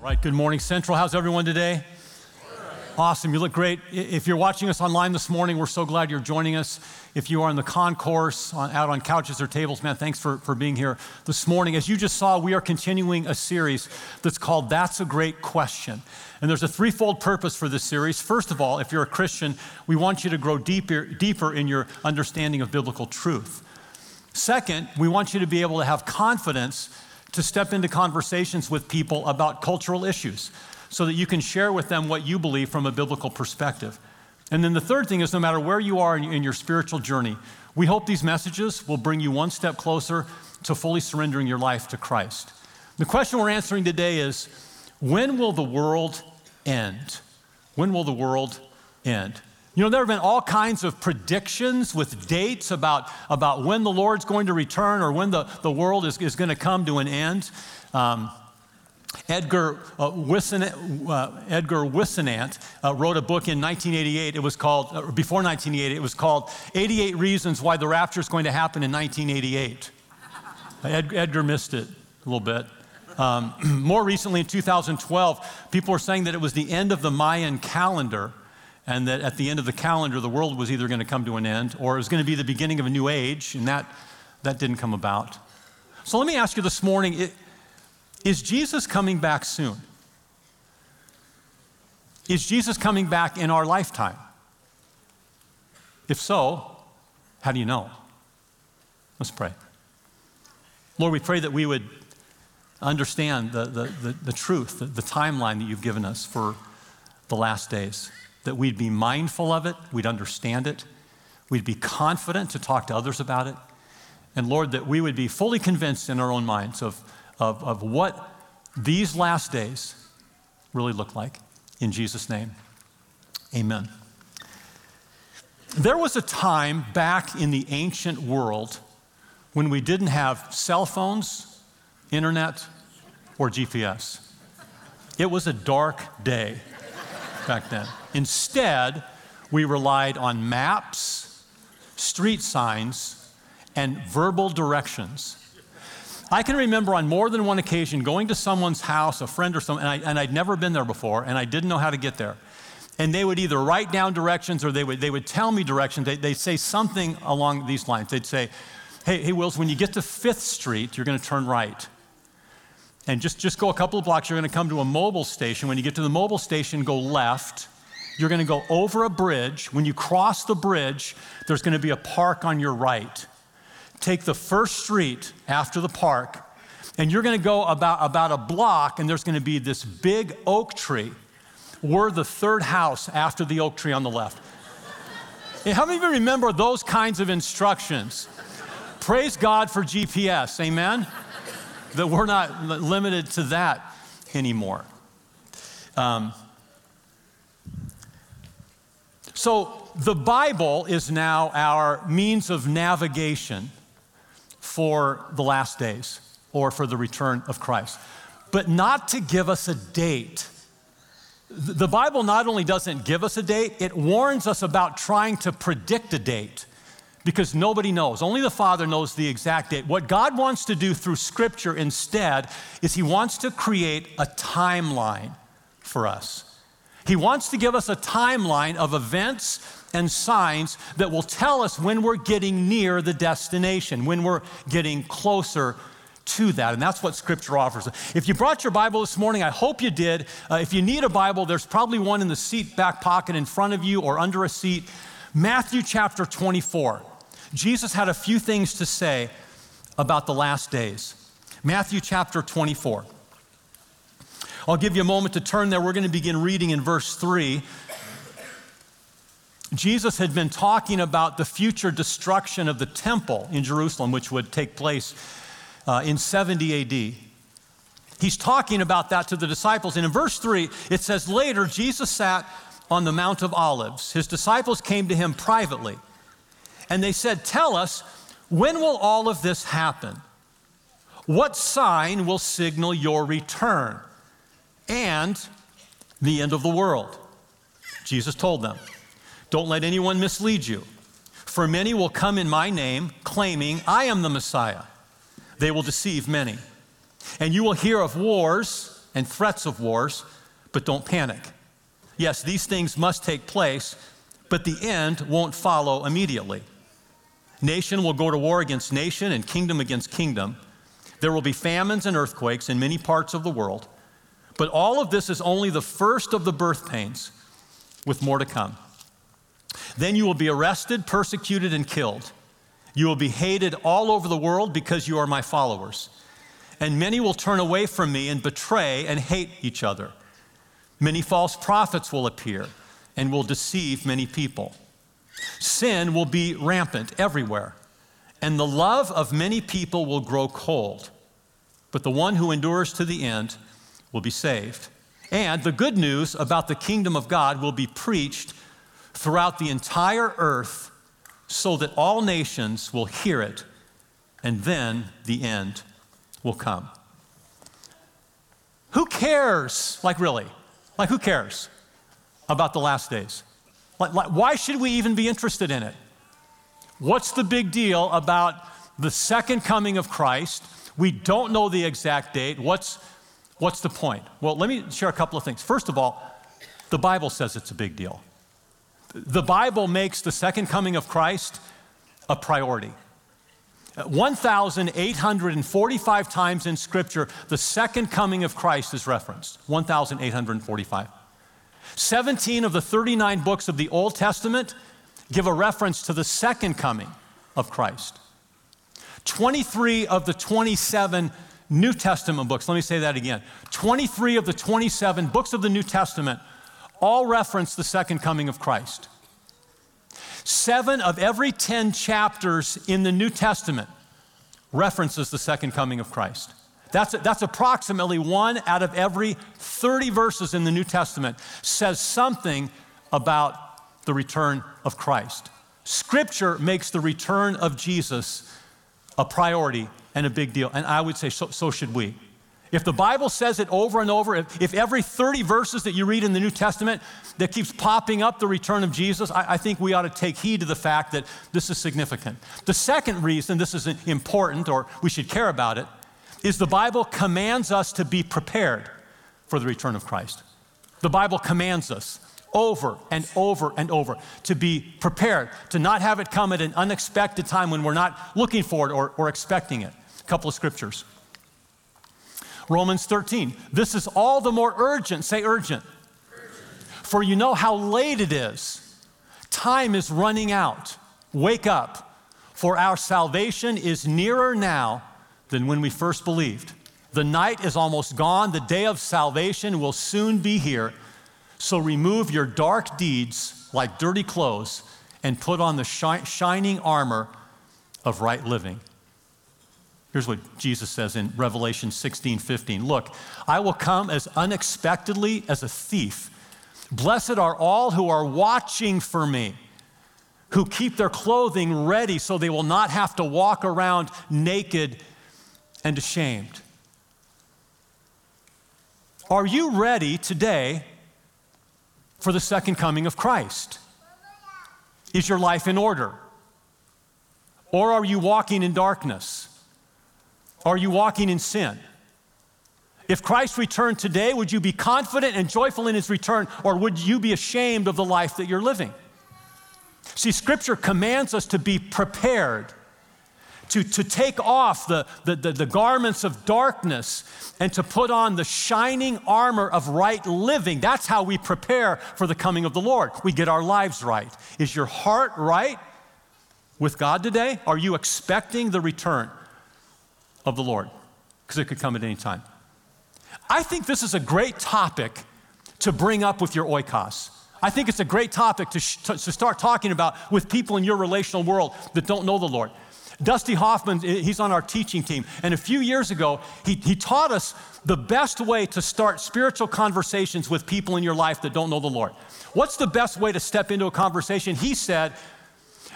All right, good morning, Central. How's everyone today? Awesome. You look great. If you're watching us online this morning, we're so glad you're joining us. If you are in the concourse, on, out on couches or tables, man, thanks for, for being here this morning. As you just saw, we are continuing a series that's called That's a Great Question. And there's a threefold purpose for this series. First of all, if you're a Christian, we want you to grow deeper, deeper in your understanding of biblical truth. Second, we want you to be able to have confidence to step into conversations with people about cultural issues so that you can share with them what you believe from a biblical perspective. And then the third thing is no matter where you are in your spiritual journey, we hope these messages will bring you one step closer to fully surrendering your life to Christ. The question we're answering today is when will the world end? When will the world end? You know, there have been all kinds of predictions with dates about, about when the Lord's going to return or when the, the world is, is going to come to an end. Um, Edgar, uh, Whisenant, uh, Edgar Whisenant uh, wrote a book in 1988. It was called, uh, before 1988, it was called 88 Reasons Why the Rapture is Going to Happen in 1988. Ed, Edgar missed it a little bit. Um, more recently, in 2012, people were saying that it was the end of the Mayan calendar and that at the end of the calendar, the world was either going to come to an end or it was going to be the beginning of a new age, and that, that didn't come about. So let me ask you this morning is Jesus coming back soon? Is Jesus coming back in our lifetime? If so, how do you know? Let's pray. Lord, we pray that we would understand the, the, the, the truth, the, the timeline that you've given us for the last days, that we'd be mindful of it, we'd understand it, we'd be confident to talk to others about it, and Lord, that we would be fully convinced in our own minds of of, of what these last days really look like. In Jesus' name, amen. There was a time back in the ancient world when we didn't have cell phones, internet, or GPS. It was a dark day back then. Instead, we relied on maps, street signs, and verbal directions I can remember on more than one occasion going to someone's house, a friend or something, and, I, would never been there before, and I didn't know how to get there. And they would either write down directions or they would, they would tell me directions. They, they'd say something along these lines. They'd say, hey, hey, Wills, when you get to Fifth Street, you're going to turn right. And just, just go a couple of blocks, you're going to come to a Mobil station. When you get to the Mobil station, go left. You're going to go over a bridge. When you cross the bridge, there's going to be a park on your right take the first street after the park, and you're going to go about, about a block, and there's going to be this big oak tree. We're the third house after the oak tree on the left. How many of you remember those kinds of instructions? Praise God for GPS, amen? That we're not limited to that anymore. Um, so, the Bible is now our means of navigation for the last days or for the return of Christ, but not to give us a date. The Bible not only doesn't give us a date, it warns us about trying to predict a date because nobody knows. Only the Father knows the exact date. What God wants to do through Scripture instead is He wants to create a timeline for us. He wants to give us a timeline of events and signs that will tell us when we're getting near the destination, when we're getting closer to that. And that's what Scripture offers. If you brought your Bible this morning, I hope you did. Uh, if you need a Bible, there's probably one in the seat back pocket in front of you or under a seat. Matthew chapter 24. Jesus had a few things to say about the last days. Matthew chapter 24. I'll give you a moment to turn there. We're going to begin reading in verse 3. Jesus had been talking about the future destruction of the temple in Jerusalem, which would take place uh, in 70 AD. He's talking about that to the disciples. And in verse 3, it says, Later, Jesus sat on the Mount of Olives. His disciples came to him privately, and they said, Tell us, when will all of this happen? What sign will signal your return and the end of the world? Jesus told them. Don't let anyone mislead you. For many will come in my name, claiming, I am the Messiah. They will deceive many. And you will hear of wars and threats of wars, but don't panic. Yes, these things must take place, but the end won't follow immediately. Nation will go to war against nation and kingdom against kingdom. There will be famines and earthquakes in many parts of the world. But all of this is only the first of the birth pains, with more to come. Then you will be arrested, persecuted, and killed. You will be hated all over the world because you are my followers. And many will turn away from me and betray and hate each other. Many false prophets will appear and will deceive many people. Sin will be rampant everywhere, and the love of many people will grow cold. But the one who endures to the end will be saved. And the good news about the kingdom of God will be preached throughout the entire earth so that all nations will hear it, and then the end will come. Who cares? Like, really? Like, who cares about the last days? Like, like, why should we even be interested in it? What's the big deal about the second coming of Christ? We don't know the exact date. What's, what's the point? Well, let me share a couple of things. First of all, the Bible says it's a big deal. The Bible makes the second coming of Christ a priority. 1,845 times in Scripture, the second coming of Christ is referenced. 1,845. 17 of the 39 books of the Old Testament give a reference to the second coming of Christ. 23 of the 27 New Testament books, let me say that again 23 of the 27 books of the New Testament all reference the second coming of Christ. Seven of every 10 chapters in the New Testament references the second coming of Christ. That's, that's approximately one out of every 30 verses in the New Testament says something about the return of Christ. Scripture makes the return of Jesus a priority and a big deal, and I would say so, so should we. If the Bible says it over and over, if, if, every 30 verses that you read in the New Testament that keeps popping up the return of Jesus, I, I, think we ought to take heed to the fact that this is significant. The second reason this is important, or we should care about it, is the Bible commands us to be prepared for the return of Christ. The Bible commands us over and over and over to be prepared, to not have it come at an unexpected time when we're not looking for it or, or expecting it. A couple of scriptures. Romans 13. This is all the more urgent. Say urgent. urgent. For you know how late it is. Time is running out. Wake up, for our salvation is nearer now than when we first believed. The night is almost gone. The day of salvation will soon be here. So remove your dark deeds like dirty clothes and put on the shi- shining armor of right living. Here's what Jesus says in Revelation 16 15. Look, I will come as unexpectedly as a thief. Blessed are all who are watching for me, who keep their clothing ready so they will not have to walk around naked and ashamed. Are you ready today for the second coming of Christ? Is your life in order? Or are you walking in darkness? Are you walking in sin? If Christ returned today, would you be confident and joyful in his return, or would you be ashamed of the life that you're living? See, Scripture commands us to be prepared, to, to take off the, the, the, the garments of darkness and to put on the shining armor of right living. That's how we prepare for the coming of the Lord. We get our lives right. Is your heart right with God today? Are you expecting the return? of the Lord because it could come at any time. I think this is a great topic to bring up with your oikos. I think it's a great topic to, sh- to, start talking about with people in your relational world that don't know the Lord. Dusty Hoffman, eh, he's on our teaching team, and a few years ago, he, he taught us the best way to start spiritual conversations with people in your life that don't know the Lord. What's the best way to step into a conversation? He said,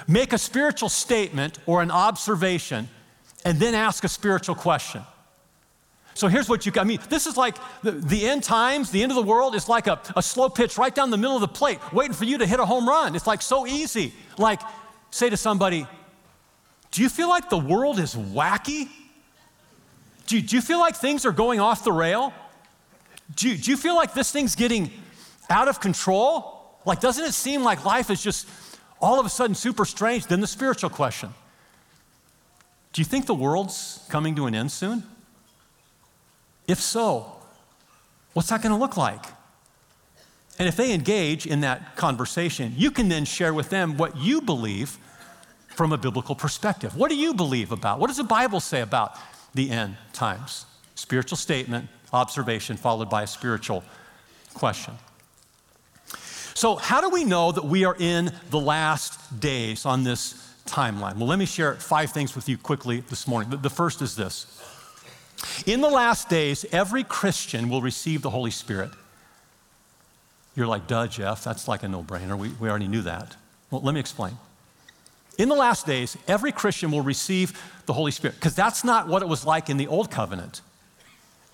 make a spiritual statement or an observation and then ask a spiritual question. So here's what you got. I mean, this is like the, the, end times, the end of the world is like a, a slow pitch right down the middle of the plate, waiting for you to hit a home run. It's like so easy. Like, say to somebody, Do you feel like the world is wacky? Do you, do you feel like things are going off the rail? Do you, do you feel like this thing's getting out of control? Like, doesn't it seem like life is just all of a sudden super strange? Then the spiritual question Do you think the world's coming to an end soon? If so, what's that going to look like? And if they engage in that conversation, you can then share with them what you believe from a biblical perspective. What do you believe about? What does the Bible say about the end times? Spiritual statement, observation, followed by a spiritual question. So, how do we know that we are in the last days on this timeline? Well, let me share five things with you quickly this morning. The first is this In the last days, every Christian will receive the Holy Spirit. You're like, duh, Jeff, that's like a no brainer. We, we already knew that. Well, let me explain. In the last days, every Christian will receive the Holy Spirit, because that's not what it was like in the Old Covenant.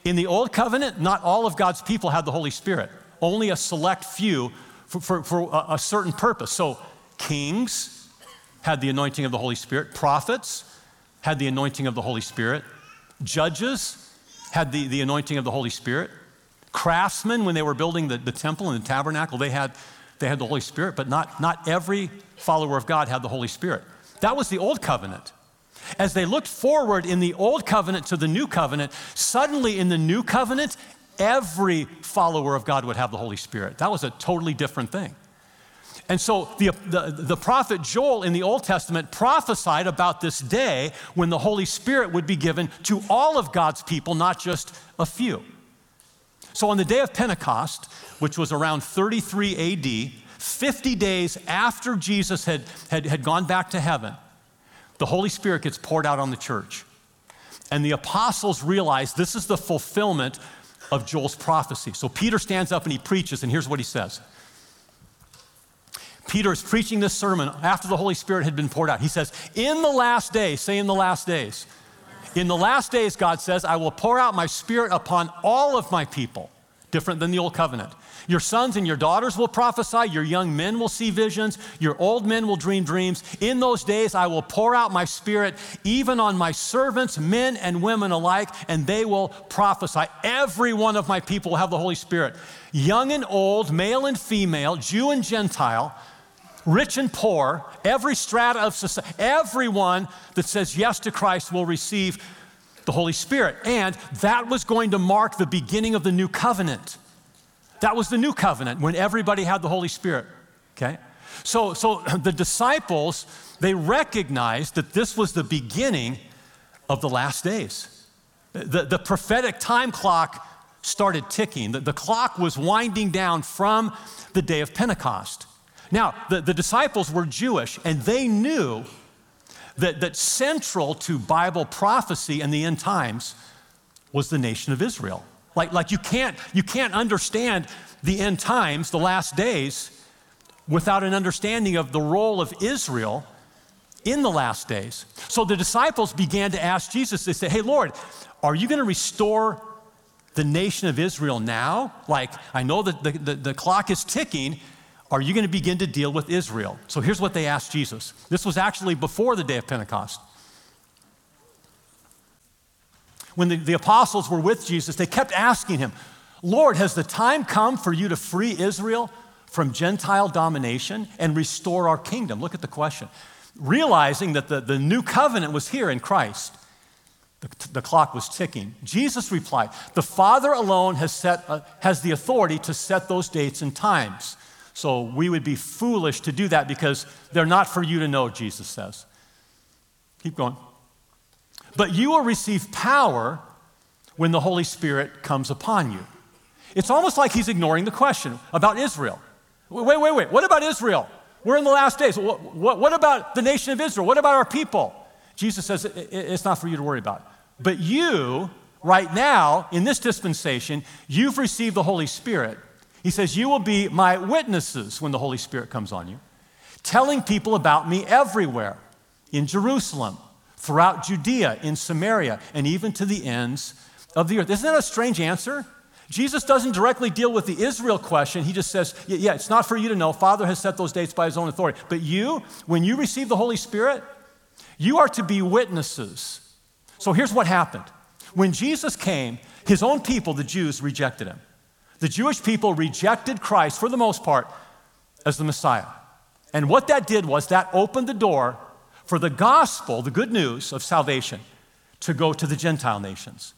In the Old Covenant, not all of God's people had the Holy Spirit, only a select few for, for, for a, a certain purpose. So, kings had the anointing of the Holy Spirit, prophets had the anointing of the Holy Spirit, judges had the, the anointing of the Holy Spirit, craftsmen, when they were building the, the temple and the tabernacle, they had, they had the Holy Spirit, but not, not every follower of God had the Holy Spirit. That was the Old Covenant. As they looked forward in the Old Covenant to the New Covenant, suddenly in the New Covenant, every follower of God would have the Holy Spirit. That was a totally different thing. And so the, the, the, prophet Joel in the Old Testament prophesied about this day when the Holy Spirit would be given to all of God's people, not just a few. So on the day of Pentecost, which was around 33 AD, 50 days after Jesus had, had, had gone back to heaven, the Holy Spirit gets poured out on the church. And the apostles realize this is the fulfillment of Joel's prophecy. So Peter stands up and he preaches, and here's what he says. Peter is preaching this sermon after the Holy Spirit had been poured out. He says, In the last days, say in the last days, in the last days, God says, I will pour out my spirit upon all of my people, different than the old covenant. Your sons and your daughters will prophesy, your young men will see visions, your old men will dream dreams. In those days, I will pour out my spirit even on my servants, men and women alike, and they will prophesy. Every one of my people will have the Holy Spirit, young and old, male and female, Jew and Gentile rich and poor, every strata of society, everyone that says yes to Christ will receive the Holy Spirit. And that was going to mark the beginning of the new covenant. That was the new covenant when everybody had the Holy Spirit. Okay? So, so the disciples, they recognized that this was the beginning of the last days. The, the prophetic time clock started ticking. The, the clock was winding down from the day of Pentecost. Now, the, the disciples were Jewish, and they knew that, that central to Bible prophecy and the end times was the nation of Israel. Like, like you, can't, you can't understand the end times, the last days, without an understanding of the role of Israel in the last days. So the disciples began to ask Jesus, they said, Hey, Lord, are you going to restore the nation of Israel now? Like, I know that the, the, the clock is ticking, are you going to begin to deal with Israel? So here's what they asked Jesus. This was actually before the day of Pentecost. When the, the apostles were with Jesus, they kept asking him, Lord, has the time come for you to free Israel from Gentile domination and restore our kingdom? Look at the question. Realizing that the, the new covenant was here in Christ, the, the clock was ticking. Jesus replied, The Father alone has, set, uh, has the authority to set those dates and times. So we would be foolish to do that because they're not for you to know, Jesus says. Keep going. But you will receive power when the Holy Spirit comes upon you. It's almost like he's ignoring the question about Israel. Wait, wait, wait. What about Israel? We're in the last days. What, what, what about the nation of Israel? What about our people? Jesus says it's not for you to worry about. But you, right now, in this dispensation, you've received the Holy Spirit he says, You will be my witnesses when the Holy Spirit comes on you, telling people about me everywhere in Jerusalem, throughout Judea, in Samaria, and even to the ends of the earth. Isn't that a strange answer? Jesus doesn't directly deal with the Israel question. He just says, Yeah, it's not for you to know. Father has set those dates by his own authority. But you, when you receive the Holy Spirit, you are to be witnesses. So here's what happened. When Jesus came, his own people, the Jews, rejected him. The Jewish people rejected Christ, for the most part, as the Messiah. And what that did was that opened the door for the gospel, the good news of salvation, to go to the Gentile nations.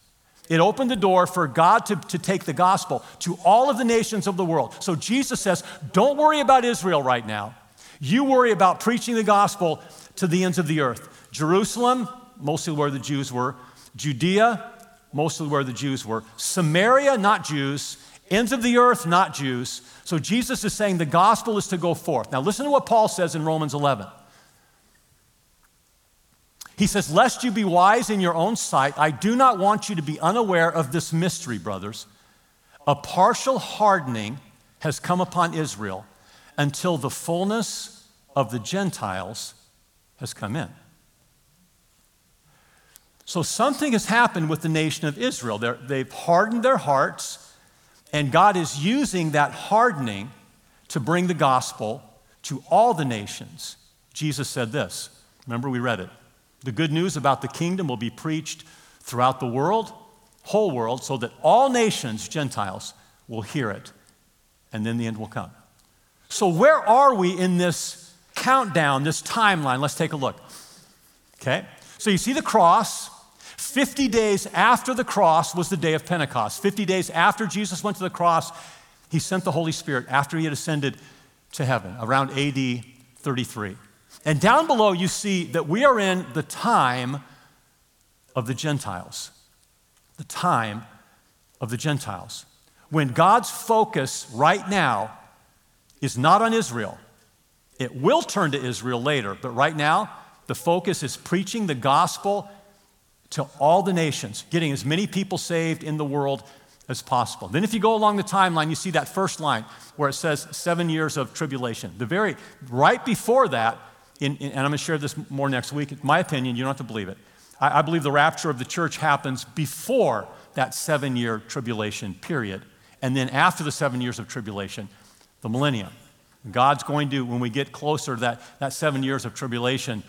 It opened the door for God to, to take the gospel to all of the nations of the world. So Jesus says, Don't worry about Israel right now. You worry about preaching the gospel to the ends of the earth. Jerusalem, mostly where the Jews were. Judea, mostly where the Jews were. Samaria, not Jews. Ends of the earth, not Jews. So Jesus is saying the gospel is to go forth. Now, listen to what Paul says in Romans 11. He says, Lest you be wise in your own sight, I do not want you to be unaware of this mystery, brothers. A partial hardening has come upon Israel until the fullness of the Gentiles has come in. So something has happened with the nation of Israel. they they've hardened their hearts, and God is using that hardening to bring the gospel to all the nations. Jesus said this. Remember, we read it. The good news about the kingdom will be preached throughout the world, whole world, so that all nations, Gentiles, will hear it, and then the end will come. So, where are we in this countdown, this timeline? Let's take a look. Okay? So, you see the cross. 50 days after the cross was the day of Pentecost. 50 days after Jesus went to the cross, he sent the Holy Spirit after he had ascended to heaven, around AD 33. And down below, you see that we are in the time of the Gentiles. The time of the Gentiles. When God's focus right now is not on Israel, it will turn to Israel later, but right now, the focus is preaching the gospel to all the nations, getting as many people saved in the world as possible. Then, if you go along the timeline, you see that first line where it says seven years of tribulation. The very right before that, in, in, and I'm going to share this more next week. My opinion, you don't have to believe it. I, I believe the rapture of the church happens before that seven year tribulation period. And then after the seven years of tribulation, the millennium. God's going to, when we get closer to that, that seven years of tribulation,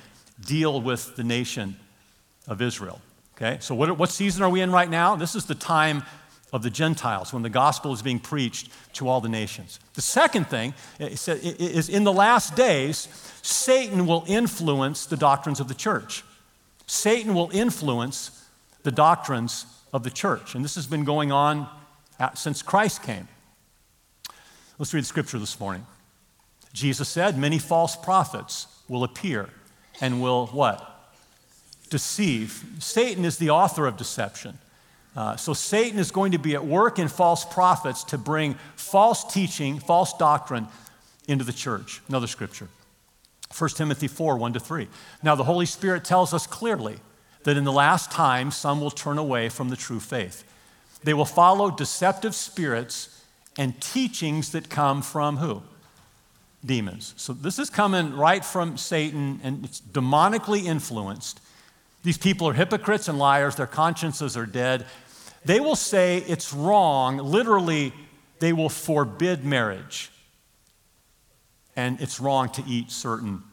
deal with the nation of Israel. Okay? So, what, what season are we in right now? This is the time of the Gentiles when the gospel is being preached to all the nations. The second thing is in the last days, Satan will influence the doctrines of the church. Satan will influence the doctrines of the church. And this has been going on since Christ came. Let's read the scripture this morning. Jesus said, Many false prophets will appear and will what? Deceive. Satan is the author of deception. Uh, so Satan is going to be at work in false prophets to bring false teaching, false doctrine into the church. Another scripture. 1 Timothy 4 1 to 3. Now, the Holy Spirit tells us clearly that in the last time, some will turn away from the true faith. They will follow deceptive spirits and teachings that come from who? Demons. So, this is coming right from Satan and it's demonically influenced. These people are hypocrites and liars, their consciences are dead. They will say it's wrong, literally, they will forbid marriage and it's wrong to eat certain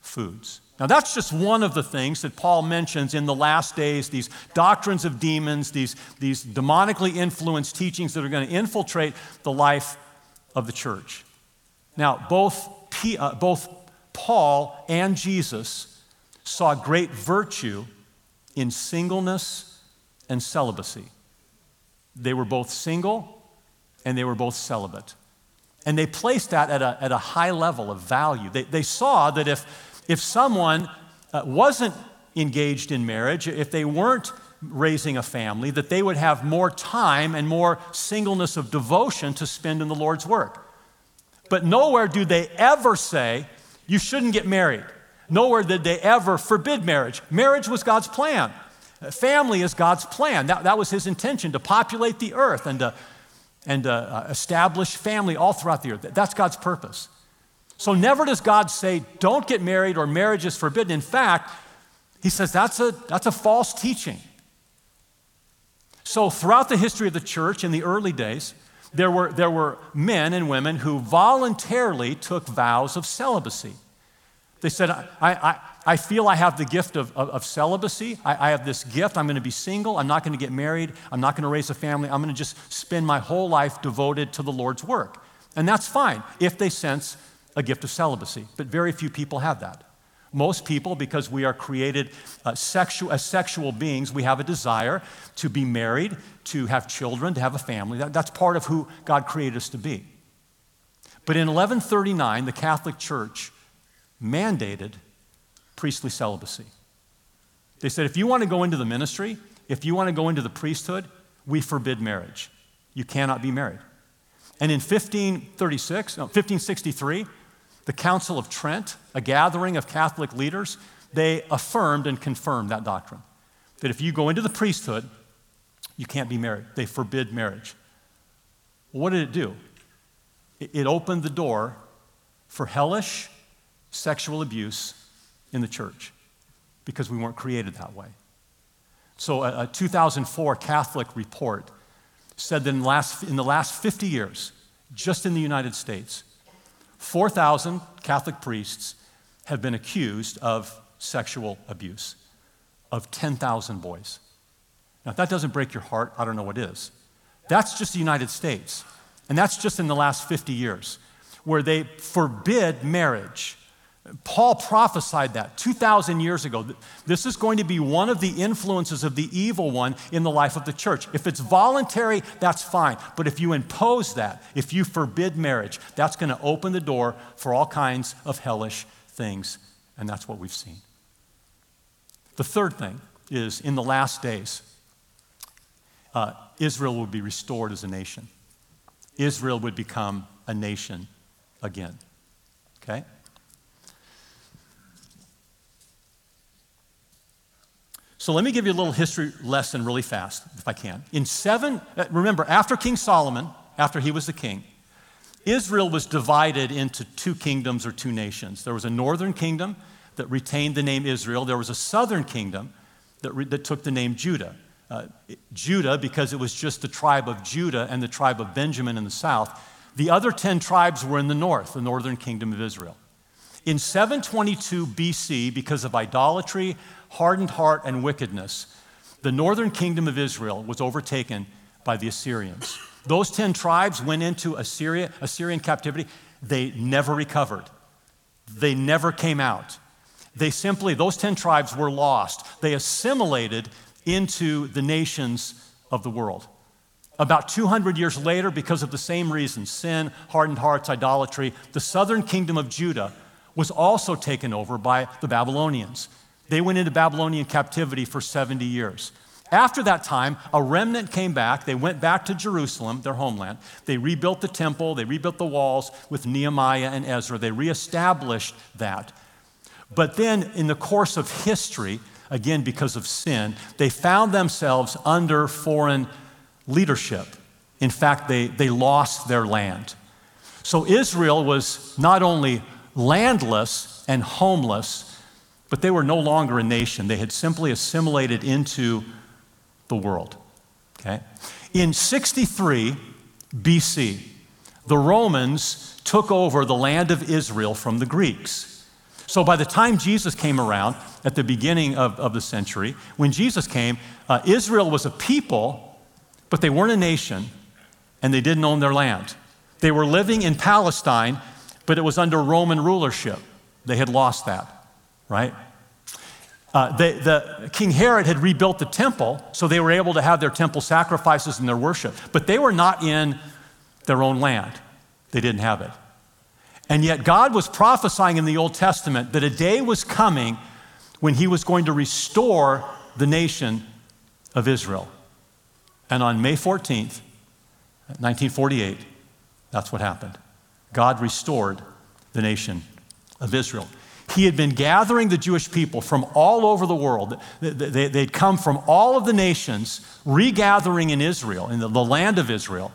foods. Now, that's just one of the things that Paul mentions in the last days these doctrines of demons, these, these demonically influenced teachings that are going to infiltrate the life of the church. Now, both, P, uh, both Paul and Jesus saw great virtue in singleness and celibacy. They were both single and they were both celibate. And they placed that at a, at a high level of value. They, they saw that if, if someone uh, wasn't engaged in marriage, if they weren't raising a family, that they would have more time and more singleness of devotion to spend in the Lord's work. But nowhere do they ever say, you shouldn't get married. Nowhere did they ever forbid marriage. Marriage was God's plan. Family is God's plan. That, that was his intention to populate the earth and to and uh, uh, establish family all throughout the earth. That's God's purpose. So never does God say, don't get married or marriage is forbidden. In fact, he says that's a, that's a false teaching. So throughout the history of the church in the early days, there were, there were men and women who voluntarily took vows of celibacy. They said, I, I, I feel I have the gift of, of, of celibacy. I, I have this gift. I'm going to be single. I'm not going to get married. I'm not going to raise a family. I'm going to just spend my whole life devoted to the Lord's work. And that's fine if they sense a gift of celibacy. But very few people have that. Most people, because we are created uh, sexual, as sexual beings, we have a desire to be married, to have children, to have a family. That, that's part of who God created us to be. But in 1139, the Catholic Church mandated priestly celibacy. They said, if you want to go into the ministry, if you want to go into the priesthood, we forbid marriage. You cannot be married. And in 1536, no, 1563, the Council of Trent, a gathering of Catholic leaders, they affirmed and confirmed that doctrine. That if you go into the priesthood, you can't be married. They forbid marriage. what did it do? It opened the door for hellish sexual abuse in the church because we weren't created that way. So, a, a 2004 Catholic report said that in last, in the last 50 years, just in the United States, 4,000 Catholic priests have been accused of sexual abuse of 10,000 boys. Now, if that doesn't break your heart, I don't know what is. That's just the United States. And that's just in the last 50 years, where they forbid marriage Paul prophesied that 2,000 years ago. This is going to be one of the influences of the evil one in the life of the church. If it's voluntary, that's fine. But if you impose that, if you forbid marriage, that's going to open the door for all kinds of hellish things. And that's what we've seen. The third thing is in the last days, uh, Israel will be restored as a nation. Israel would become a nation again. Okay? So let me give you a little history lesson really fast, if I can. In seven, uh, remember, after King Solomon, after he was the king, Israel was divided into two kingdoms or two nations. There was a northern kingdom that retained the name Israel, there was a southern kingdom that, re- that took the name Judah. Uh, Judah, because it was just the tribe of Judah and the tribe of Benjamin in the south. The other 10 tribes were in the north, the northern kingdom of Israel. In 722 BC, because of idolatry, hardened heart, and wickedness, the northern kingdom of Israel was overtaken by the Assyrians. Those 10 tribes went into Assyria, Assyrian captivity. They never recovered. They never came out. They simply, those 10 tribes were lost. They assimilated into the nations of the world. About 200 years later, because of the same reason sin, hardened hearts, idolatry the southern kingdom of Judah was also taken over by the Babylonians. They went into Babylonian captivity for 70 years. After that time, a remnant came back. They went back to Jerusalem, their homeland. They rebuilt the temple, they rebuilt the walls with Nehemiah and Ezra. They reestablished that. But then, in the course of history, again because of sin, they found themselves under foreign leadership. In fact, they, they lost their land. So Israel was not only landless and homeless, but they were no longer a nation. They had simply assimilated into the world. Okay? In 63 BC, the Romans took over the land of Israel from the Greeks. So by the time Jesus came around at the beginning of, of the century, when Jesus came, uh, Israel was a people, but they weren't a nation, and they didn't own their land. They were living in Palestine but it was under Roman rulership. They had lost that, right? Uh, they, the, King Herod had rebuilt the temple, so they were able to have their temple sacrifices and their worship. But they were not in their own land, they didn't have it. And yet, God was prophesying in the Old Testament that a day was coming when He was going to restore the nation of Israel. And on May 14th, 1948, that's what happened. God restored the nation of Israel. He had been gathering the Jewish people from all over the world. They'd come from all of the nations, regathering in Israel, in the land of Israel.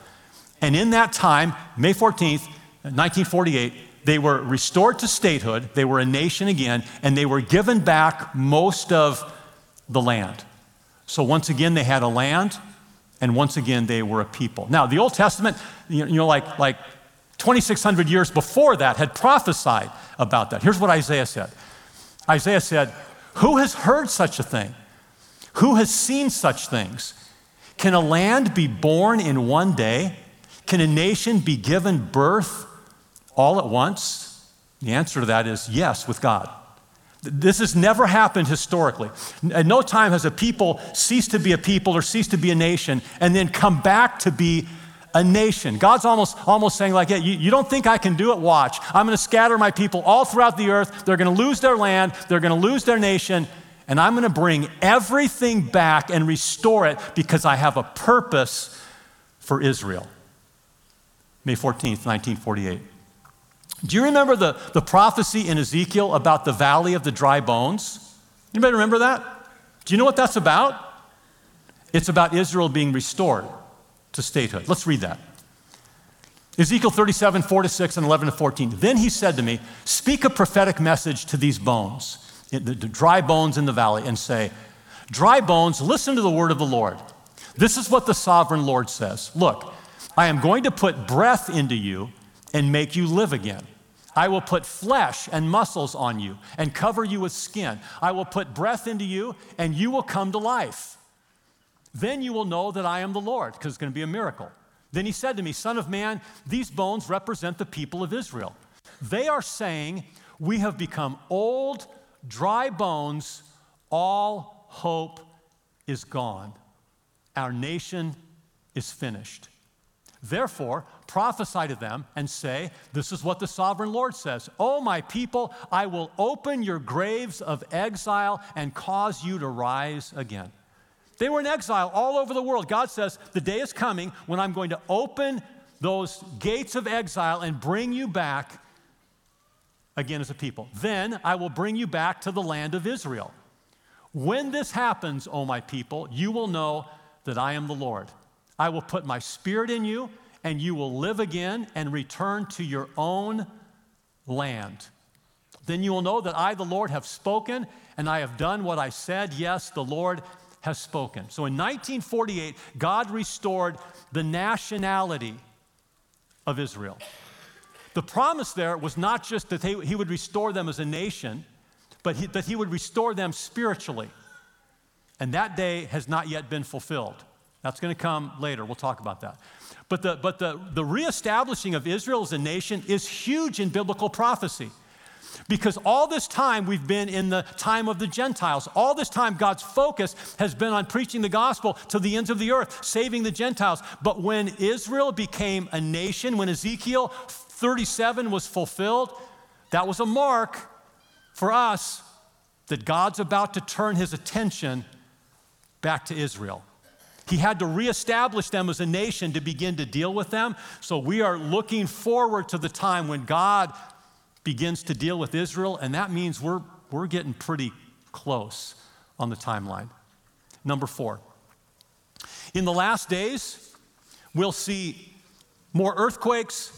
And in that time, May 14th, 1948, they were restored to statehood. They were a nation again, and they were given back most of the land. So once again, they had a land, and once again, they were a people. Now, the Old Testament, you know, like, like 2,600 years before that, had prophesied about that. Here's what Isaiah said Isaiah said, Who has heard such a thing? Who has seen such things? Can a land be born in one day? Can a nation be given birth all at once? The answer to that is yes, with God. This has never happened historically. At no time has a people ceased to be a people or ceased to be a nation and then come back to be a nation. God's almost, almost saying, like, yeah, you, you don't think I can do it? Watch. I'm going to scatter my people all throughout the earth. They're going to lose their land, they're going to lose their nation, and I'm going to bring everything back and restore it because I have a purpose for Israel. May 14th, 1948. Do you remember the, the prophecy in Ezekiel about the valley of the dry bones? Anybody remember that? Do you know what that's about? It's about Israel being restored to statehood. Let's read that. Ezekiel 37, 4 to 6, and 11 to 14. Then he said to me, Speak a prophetic message to these bones, the dry bones in the valley, and say, Dry bones, listen to the word of the Lord. This is what the sovereign Lord says Look, I am going to put breath into you and make you live again. I will put flesh and muscles on you and cover you with skin. I will put breath into you and you will come to life. Then you will know that I am the Lord, because it's going to be a miracle. Then he said to me, Son of man, these bones represent the people of Israel. They are saying, We have become old, dry bones, all hope is gone. Our nation is finished. Therefore, prophesy to them and say, This is what the sovereign Lord says Oh, my people, I will open your graves of exile and cause you to rise again. They were in exile all over the world. God says, The day is coming when I'm going to open those gates of exile and bring you back again as a people. Then I will bring you back to the land of Israel. When this happens, O my people, you will know that I am the Lord. I will put my spirit in you, and you will live again and return to your own land. Then you will know that I, the Lord, have spoken, and I have done what I said. Yes, the Lord has spoken. So in 1948, God restored the nationality of Israel. The promise there was not just that they, he would restore them as a nation, but he, that he would restore them spiritually. And that day has not yet been fulfilled. That's going to come later. We'll talk about that. But the, but the, the reestablishing of Israel as a nation is huge in biblical prophecy. Because all this time we've been in the time of the Gentiles. All this time God's focus has been on preaching the gospel to the ends of the earth, saving the Gentiles. But when Israel became a nation, when Ezekiel 37 was fulfilled, that was a mark for us that God's about to turn his attention back to Israel. He had to reestablish them as a nation to begin to deal with them. So we are looking forward to the time when God begins to deal with Israel, and that means we're, we're getting pretty close on the timeline. Number four, in the last days, we'll see more earthquakes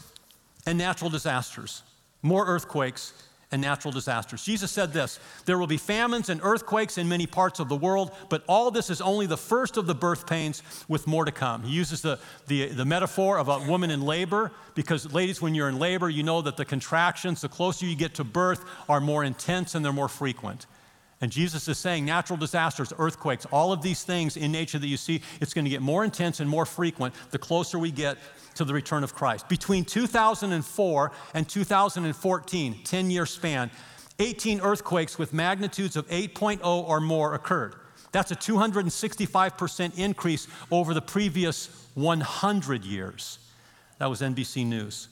and natural disasters. More earthquakes and natural disasters. Jesus said this There will be famines and earthquakes in many parts of the world, but all this is only the first of the birth pains with more to come. He uses the, the, the metaphor of a woman in labor because, ladies, when you're in labor, you know that the contractions, the closer you get to birth, are more intense and they're more frequent. And Jesus is saying natural disasters, earthquakes, all of these things in nature that you see, it's going to get more intense and more frequent the closer we get to the return of Christ. Between 2004 and 2014, 10 year span, 18 earthquakes with magnitudes of 8.0 or more occurred. That's a 265% increase over the previous 100 years. That was NBC News.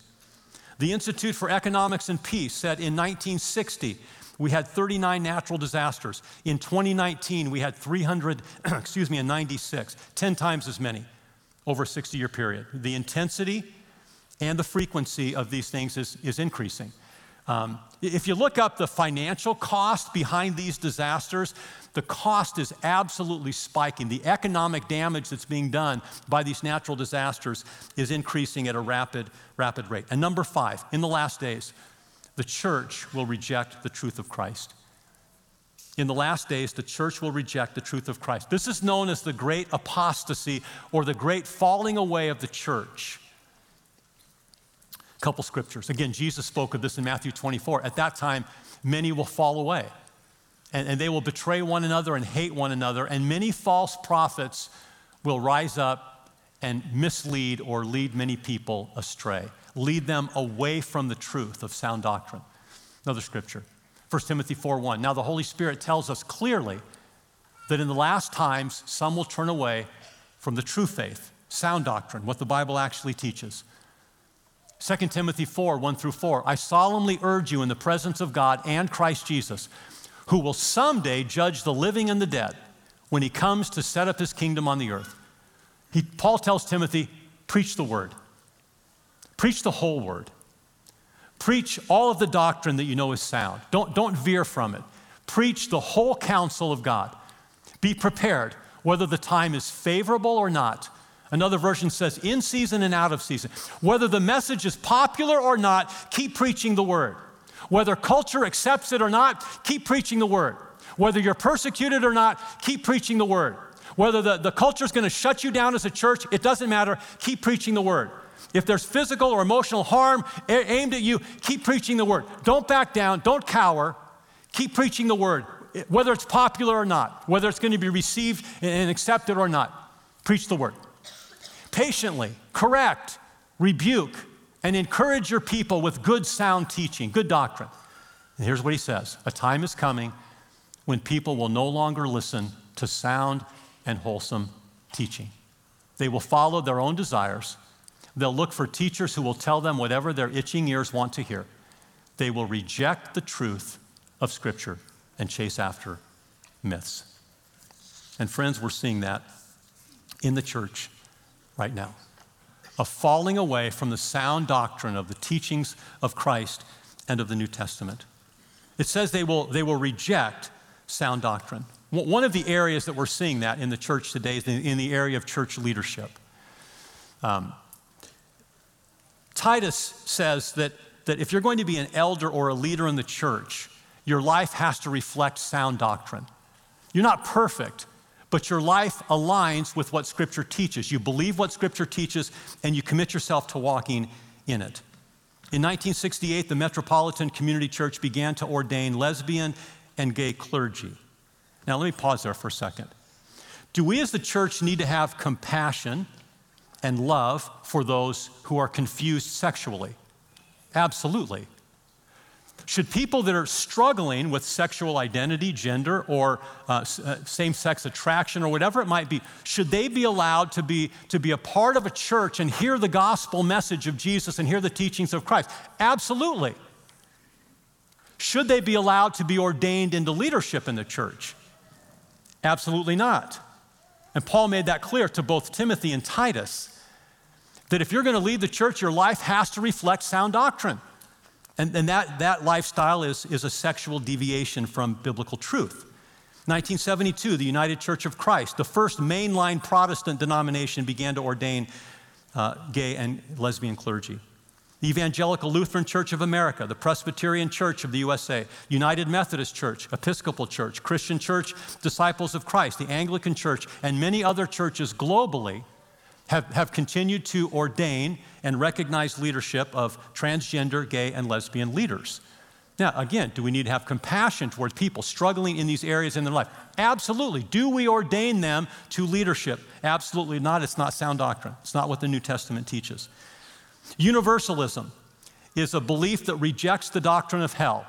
The Institute for Economics and Peace said in 1960, we had 39 natural disasters. In 2019, we had 300, excuse me, and 96, 10 times as many over a 60 year period. The intensity and the frequency of these things is, is increasing. Um, if you look up the financial cost behind these disasters, the cost is absolutely spiking. The economic damage that's being done by these natural disasters is increasing at a rapid, rapid rate. And number five, in the last days, the church will reject the truth of Christ. In the last days, the church will reject the truth of Christ. This is known as the great apostasy or the great falling away of the church. A couple scriptures. Again, Jesus spoke of this in Matthew 24. At that time, many will fall away. and, and they will betray one another and hate one another, and many false prophets will rise up and mislead or lead many people astray, lead them away from the truth of sound doctrine. Another scripture, 1 Timothy 4 1. Now, the Holy Spirit tells us clearly that in the last times, some will turn away from the true faith, sound doctrine, what the Bible actually teaches. 2 Timothy 4 1 through 4. I solemnly urge you in the presence of God and Christ Jesus who will someday judge the living and the dead when he comes to set up his kingdom on the earth. He, Paul tells Timothy, preach the word, preach the whole word. Preach all of the doctrine that you know is sound. Don't, don't veer from it. Preach the whole counsel of God. Be prepared, whether the time is favorable or not. Another version says, in season and out of season. Whether the message is popular or not, keep preaching the word. Whether culture accepts it or not, keep preaching the word. Whether you're persecuted or not, keep preaching the word. Whether the, the culture is going to shut you down as a church, it doesn't matter. Keep preaching the word. If there's physical or emotional harm aimed at you, keep preaching the word. Don't back down, don't cower. Keep preaching the word, whether it's popular or not, whether it's going to be received and accepted or not. Preach the word. Patiently, correct, rebuke, and encourage your people with good, sound teaching, good doctrine. And here's what he says A time is coming when people will no longer listen to sound and wholesome teaching. They will follow their own desires. They'll look for teachers who will tell them whatever their itching ears want to hear. They will reject the truth of Scripture and chase after myths. And friends, we're seeing that in the church right now a falling away from the sound doctrine of the teachings of Christ and of the New Testament. It says they will, they will reject sound doctrine. One of the areas that we're seeing that in the church today is in the area of church leadership. Um, Titus says that, that if you're going to be an elder or a leader in the church, your life has to reflect sound doctrine. You're not perfect, but your life aligns with what Scripture teaches. You believe what Scripture teaches, and you commit yourself to walking in it. In 1968, the Metropolitan Community Church began to ordain lesbian and gay clergy. Now, let me pause there for a second. Do we as the church need to have compassion and love for those who are confused sexually? Absolutely. Should people that are struggling with sexual identity, gender, or uh, uh same sex attraction, or whatever it might be, should they be allowed to be, to be a part of a church and hear the gospel message of Jesus and hear the teachings of Christ? Absolutely. Should they be allowed to be ordained into leadership in the church? Absolutely not. And Paul made that clear to both Timothy and Titus that if you're going to lead the church, your life has to reflect sound doctrine. And, and that, that lifestyle is, is a sexual deviation from biblical truth. 1972, the United Church of Christ, the first mainline Protestant denomination, began to ordain uh, gay and lesbian clergy. The Evangelical Lutheran Church of America, the Presbyterian Church of the USA, United Methodist Church, Episcopal Church, Christian Church, Disciples of Christ, the Anglican Church, and many other churches globally have, have continued to ordain and recognize leadership of transgender, gay, and lesbian leaders. Now, again, do we need to have compassion towards people struggling in these areas in their life? Absolutely. Do we ordain them to leadership? Absolutely not. It's not sound doctrine. It's not what the New Testament teaches. Universalism is a belief that rejects the doctrine of hell.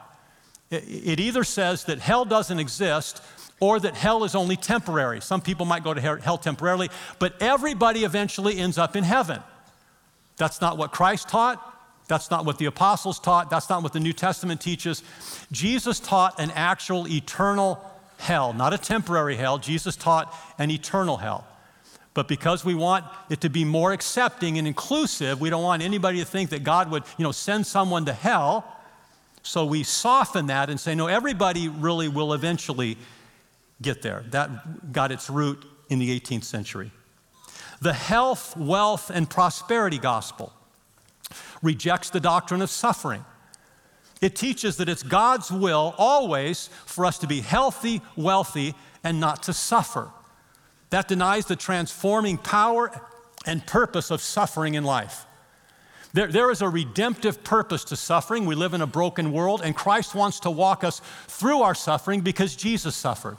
It either says that hell doesn't exist or that hell is only temporary. Some people might go to hell temporarily, but everybody eventually ends up in heaven. That's not what Christ taught. That's not what the apostles taught. That's not what the New Testament teaches. Jesus taught an actual eternal hell, not a temporary hell. Jesus taught an eternal hell. But because we want it to be more accepting and inclusive, we don't want anybody to think that God would, you know, send someone to hell. So we soften that and say, no, everybody really will eventually get there. That got its root in the 18th century. The health, wealth, and prosperity gospel rejects the doctrine of suffering. It teaches that it's God's will always for us to be healthy, wealthy, and not to suffer. That denies the transforming power and purpose of suffering in life. There, there is a redemptive purpose to suffering. We live in a broken world, and Christ wants to walk us through our suffering because Jesus suffered.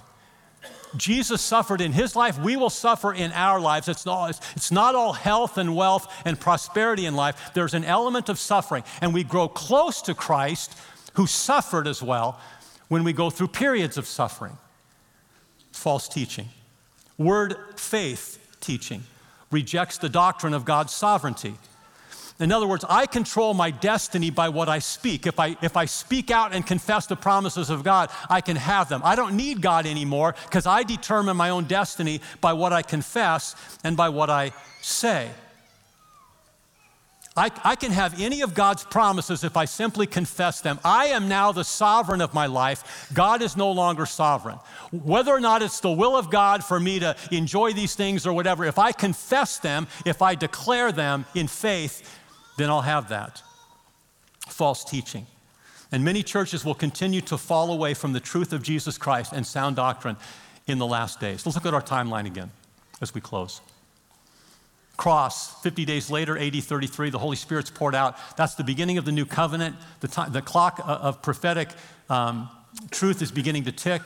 Jesus suffered in his life, we will suffer in our lives. It's not, it's not all health and wealth and prosperity in life. There's an element of suffering, and we grow close to Christ, who suffered as well, when we go through periods of suffering. False teaching. Word faith teaching rejects the doctrine of God's sovereignty. In other words, I control my destiny by what I speak. If I, if I speak out and confess the promises of God, I can have them. I don't need God anymore because I determine my own destiny by what I confess and by what I say. I, I, can have any of God's promises if I simply confess them. I am now the sovereign of my life. God is no longer sovereign. Whether or not it's the will of God for me to enjoy these things or whatever, if I confess them, if I declare them in faith, then I'll have that. False teaching. And many churches will continue to fall away from the truth of Jesus Christ and sound doctrine in the last days. Let's look at our timeline again as we close. Cross, 50 days later, AD 33, the Holy Spirit's poured out. That's the beginning of the new covenant. The, time, the clock of prophetic um, truth is beginning to tick.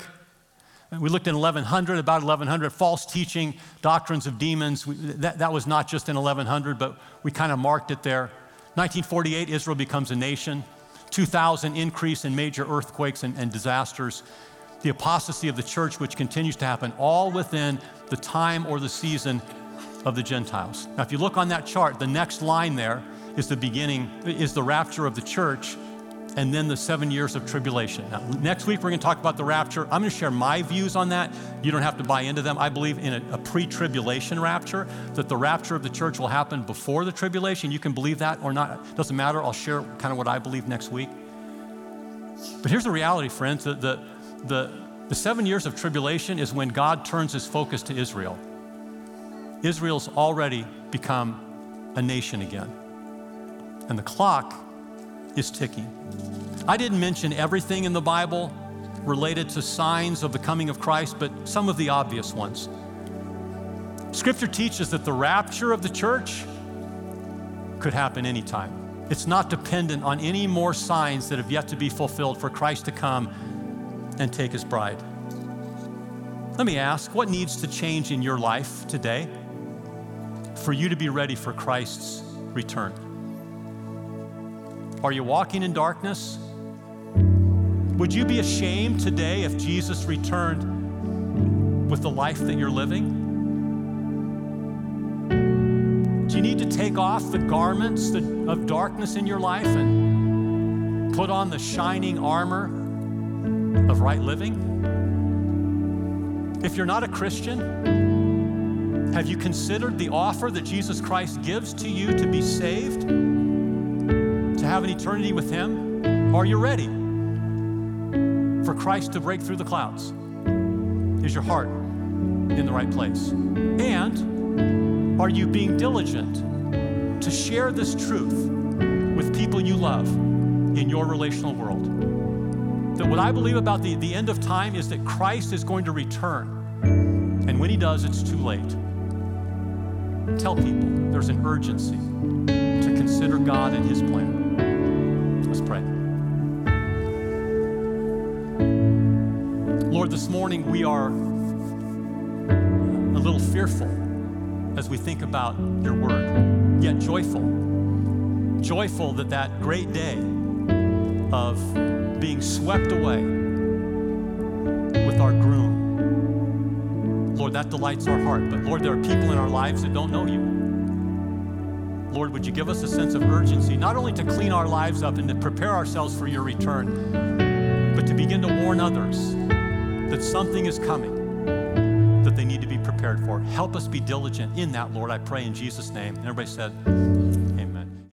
We looked in 1100, about 1100, false teaching, doctrines of demons. We, that, that was not just in 1100, but we kind of marked it there. 1948, Israel becomes a nation. 2000, increase in major earthquakes and, and disasters. The apostasy of the church, which continues to happen, all within the time or the season of the Gentiles. Now, if you look on that chart, the next line there is the beginning, is the rapture of the church and then the seven years of tribulation. Now, next week we're going to talk about the rapture. I'm going to share my views on that. You don't have to buy into them. I believe in a, a pre tribulation rapture, that the rapture of the church will happen before the tribulation. You can believe that or not. It doesn't matter. I'll share kind of what I believe next week. But here's the reality, friends the, the, the, the seven years of tribulation is when God turns his focus to Israel. Israel's already become a nation again. And the clock is ticking. I didn't mention everything in the Bible related to signs of the coming of Christ, but some of the obvious ones. Scripture teaches that the rapture of the church could happen anytime. It's not dependent on any more signs that have yet to be fulfilled for Christ to come and take his bride. Let me ask what needs to change in your life today for you to be ready for Christ's return? Are you walking in darkness? Would you be ashamed today if Jesus returned with the life that you're living? Do you need to take off the garments of darkness in your life and put on the shining armor of right living? If you're not a Christian, have you considered the offer that Jesus Christ gives to you to be saved? To have an eternity with Him? Are you ready for Christ to break through the clouds? Is your heart in the right place? And are you being diligent to share this truth with people you love in your relational world? That what I believe about the, the end of time is that Christ is going to return. And when He does, it's too late. Tell people there's an urgency to consider God and His plan. Let's pray. Lord, this morning we are a little fearful as we think about your word, yet joyful. Joyful that that great day of being swept away with our groom, Lord, that delights our heart. But Lord, there are people in our lives that don't know you. Lord, would you give us a sense of urgency, not only to clean our lives up and to prepare ourselves for your return, but to begin to warn others that something is coming that they need to be prepared for. Help us be diligent in that, Lord, I pray in Jesus' name. And everybody said,